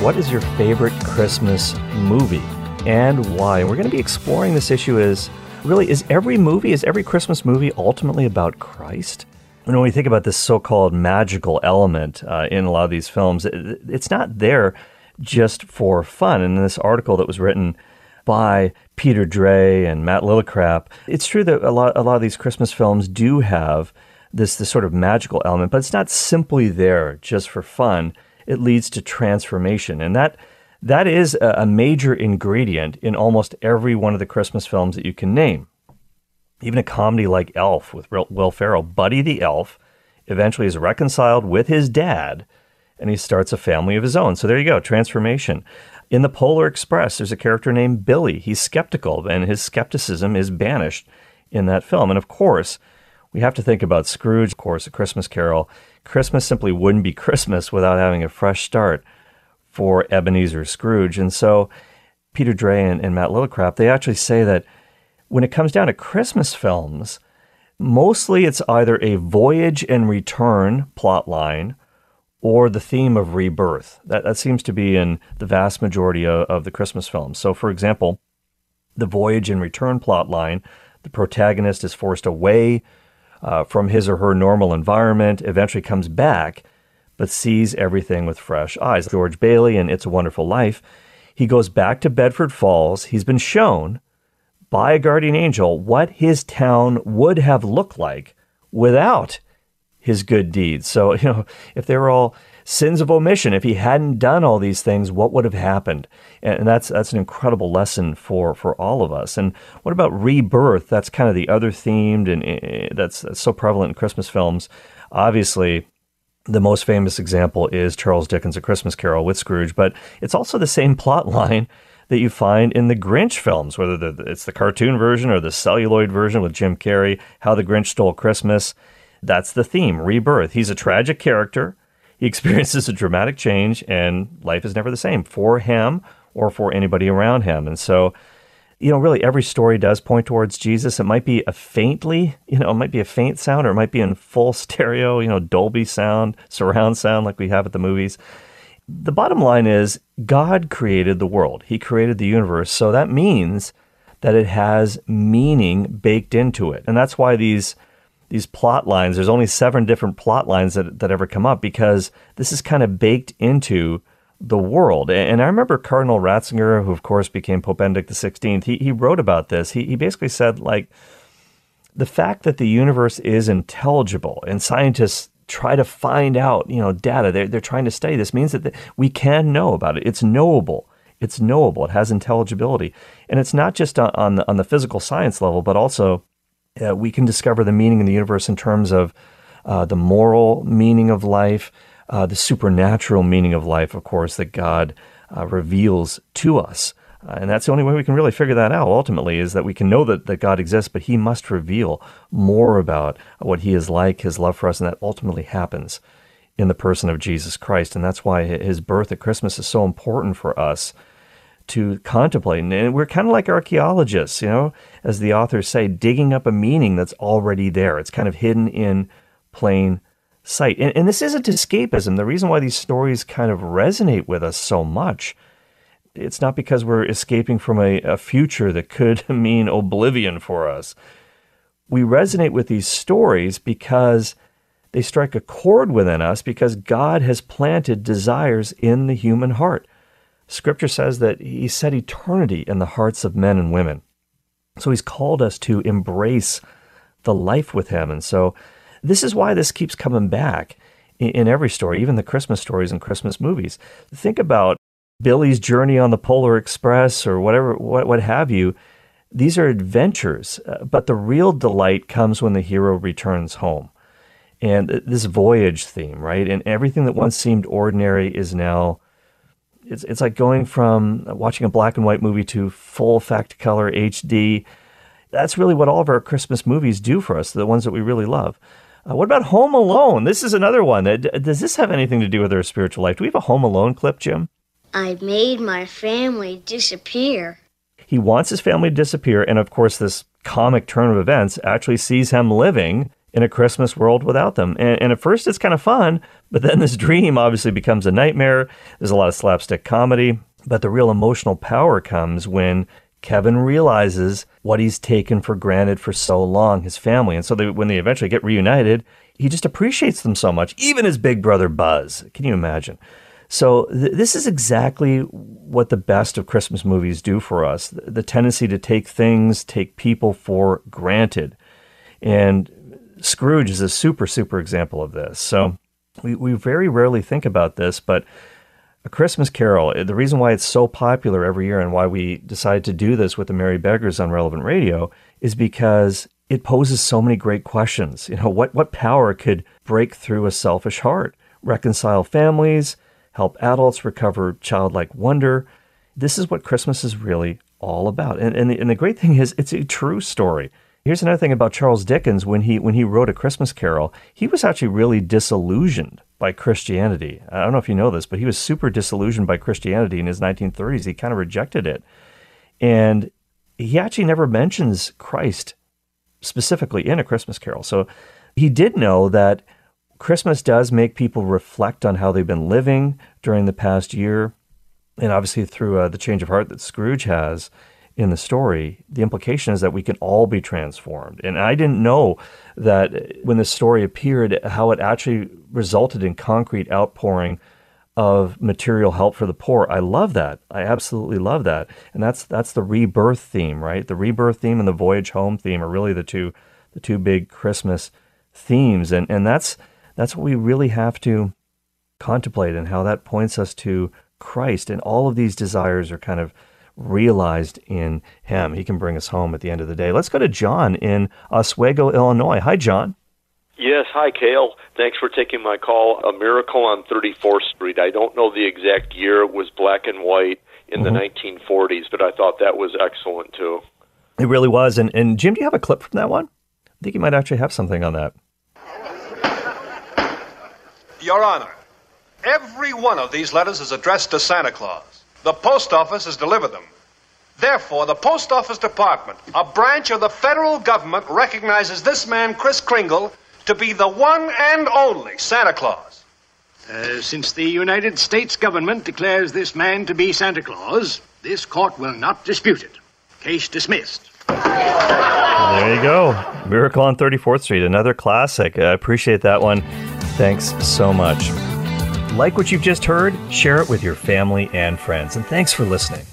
what is your favorite Christmas movie and why? We're going to be exploring this issue is really is every movie, is every Christmas movie ultimately about Christ? And when we think about this so called magical element uh, in a lot of these films, it, it's not there just for fun. And in this article that was written by Peter Dre and Matt Lillicrap, it's true that a lot, a lot of these Christmas films do have this, this sort of magical element, but it's not simply there just for fun. It leads to transformation. And that that is a major ingredient in almost every one of the Christmas films that you can name. Even a comedy like Elf with Will Ferrell, Buddy the Elf eventually is reconciled with his dad and he starts a family of his own. So there you go, transformation. In the Polar Express, there's a character named Billy. He's skeptical and his skepticism is banished in that film. And of course, we have to think about Scrooge, of course, A Christmas Carol. Christmas simply wouldn't be Christmas without having a fresh start for Ebenezer Scrooge. And so Peter Dre and, and Matt Lillicrap, they actually say that when it comes down to Christmas films, mostly it's either a voyage and return plot line or the theme of rebirth. That, that seems to be in the vast majority of, of the Christmas films. So, for example, the voyage and return plot line, the protagonist is forced away uh, from his or her normal environment, eventually comes back, but sees everything with fresh eyes. George Bailey in It's a Wonderful Life, he goes back to Bedford Falls. He's been shown by a guardian angel what his town would have looked like without his good deeds. So, you know, if they were all sins of omission, if he hadn't done all these things, what would have happened? And that's that's an incredible lesson for for all of us. And what about rebirth? That's kind of the other themed and uh, that's, that's so prevalent in Christmas films. Obviously, the most famous example is Charles Dickens' A Christmas Carol with Scrooge, but it's also the same plot line that you find in the Grinch films, whether the, it's the cartoon version or the celluloid version with Jim Carrey, How the Grinch Stole Christmas. That's the theme, rebirth. He's a tragic character. He experiences a dramatic change, and life is never the same for him or for anybody around him. And so, you know, really every story does point towards Jesus. It might be a faintly, you know, it might be a faint sound, or it might be in full stereo, you know, Dolby sound, surround sound like we have at the movies. The bottom line is God created the world. He created the universe. So that means that it has meaning baked into it. And that's why these these plot lines. There's only seven different plot lines that, that ever come up because this is kind of baked into the world. And I remember Cardinal Ratzinger, who of course became Pope Benedict XVI, he, he wrote about this. He, he basically said, like, the fact that the universe is intelligible and scientists try to find out, you know, data, they're, they're trying to study this means that we can know about it. It's knowable. It's knowable. It has intelligibility. And it's not just on, on the, on the physical science level, but also uh, we can discover the meaning in the universe in terms of uh, the moral meaning of life, uh, the supernatural meaning of life, of course, that God uh, reveals to us. Uh, and that's the only way we can really figure that out ultimately is that we can know that, that God exists, but He must reveal more about what He is like, His love for us, and that ultimately happens in the person of Jesus Christ. And that's why His birth at Christmas is so important for us to contemplate. And we're kind of like archaeologists, you know, as the authors say, digging up a meaning that's already there. It's kind of hidden in plain sight. And, and this isn't escapism. The reason why these stories kind of resonate with us so much, it's not because we're escaping from a, a future that could mean oblivion for us. We resonate with these stories because they strike a chord within us because God has planted desires in the human heart. Scripture says that He set eternity in the hearts of men and women. So He's called us to embrace the life with Him. And so this is why this keeps coming back in, in every story, even the Christmas stories and Christmas movies. Think about Billy's journey on the Polar Express or whatever, what, what have you. These are adventures, uh, but the real delight comes when the hero returns home. And this voyage theme, right? And everything that once seemed ordinary is now it's it's like going from watching a black and white movie to full fact color HD. That's really what all of our Christmas movies do for us, the ones that we really love. Uh, what about Home Alone? This is another one. does this have anything to do with our spiritual life? Do we have a Home Alone clip, Jim? I made my family disappear. He wants his family to disappear, and of course, this comic turn of events actually sees him living in a Christmas world without them. And, and, at first, it's kind of fun, but then this dream obviously becomes a nightmare. There's a lot of slapstick comedy, but the real emotional power comes when Kevin realizes what he's taken for granted for so long his family. And so they, when they eventually get reunited, he just appreciates them so much, even his big brother Buzz. Can you imagine? So, th- this is exactly what the best of Christmas movies do for us the tendency to take things, take people for granted. And Scrooge is a super, super example of this. So we, we very rarely think about this, but A Christmas Carol, eh, the reason why it's so popular every year and why we decided to do this with the Merry Beggars on Relevant Radio is because it poses so many great questions. You know, what, what power could break through a selfish heart, reconcile families, help adults recover childlike wonder? This is what Christmas is really all about. And, and, the, and the great thing is, it's a true story. Here's another thing about Charles Dickens when he when he wrote A Christmas Carol, he was actually really disillusioned by Christianity. I don't know if you know this, but he was super disillusioned by Christianity in his 1930s. He kind of rejected it. And he actually never mentions Christ specifically in A Christmas Carol. So he did know that Christmas does make people reflect on how they've been living during the past year. And obviously, through uh, the change of heart that Scrooge has, in the story, the implication is that we can all be transformed. And I didn't know that when this story appeared, how it actually resulted in concrete outpouring of material help for the poor. I love that. I absolutely love that. And that's that's the rebirth theme, right? The rebirth theme and the voyage home theme are really the two the two big Christmas themes. And and that's that's what we really have to contemplate and how that points us to Christ. And all of these desires are kind of realized in him. He can bring us home at the end of the day. Let's go to John in Oswego, Illinois. Hi, John. Yes, hi, Cale. Thanks for taking my call. A Miracle on 34th Street. I don't know the exact year. It was black and white in mm-hmm. the 1940s, but I thought that was excellent too. It really was. And, and Jim, do you have a clip from that one? I think you might actually have something on that. Your Honor, every one of these letters is addressed to Santa Claus. The post office has delivered them. Therefore, the Post Office Department, a branch of the federal government, recognizes this man, Kris Kringle, to be the one and only Santa Claus. Uh, since the United States government declares this man to be Santa Claus, this court will not dispute it. Case dismissed. There you go. Miracle on 34th Street, another classic. I appreciate that one. Thanks so much. Like what you've just heard, share it with your family and friends. And thanks for listening.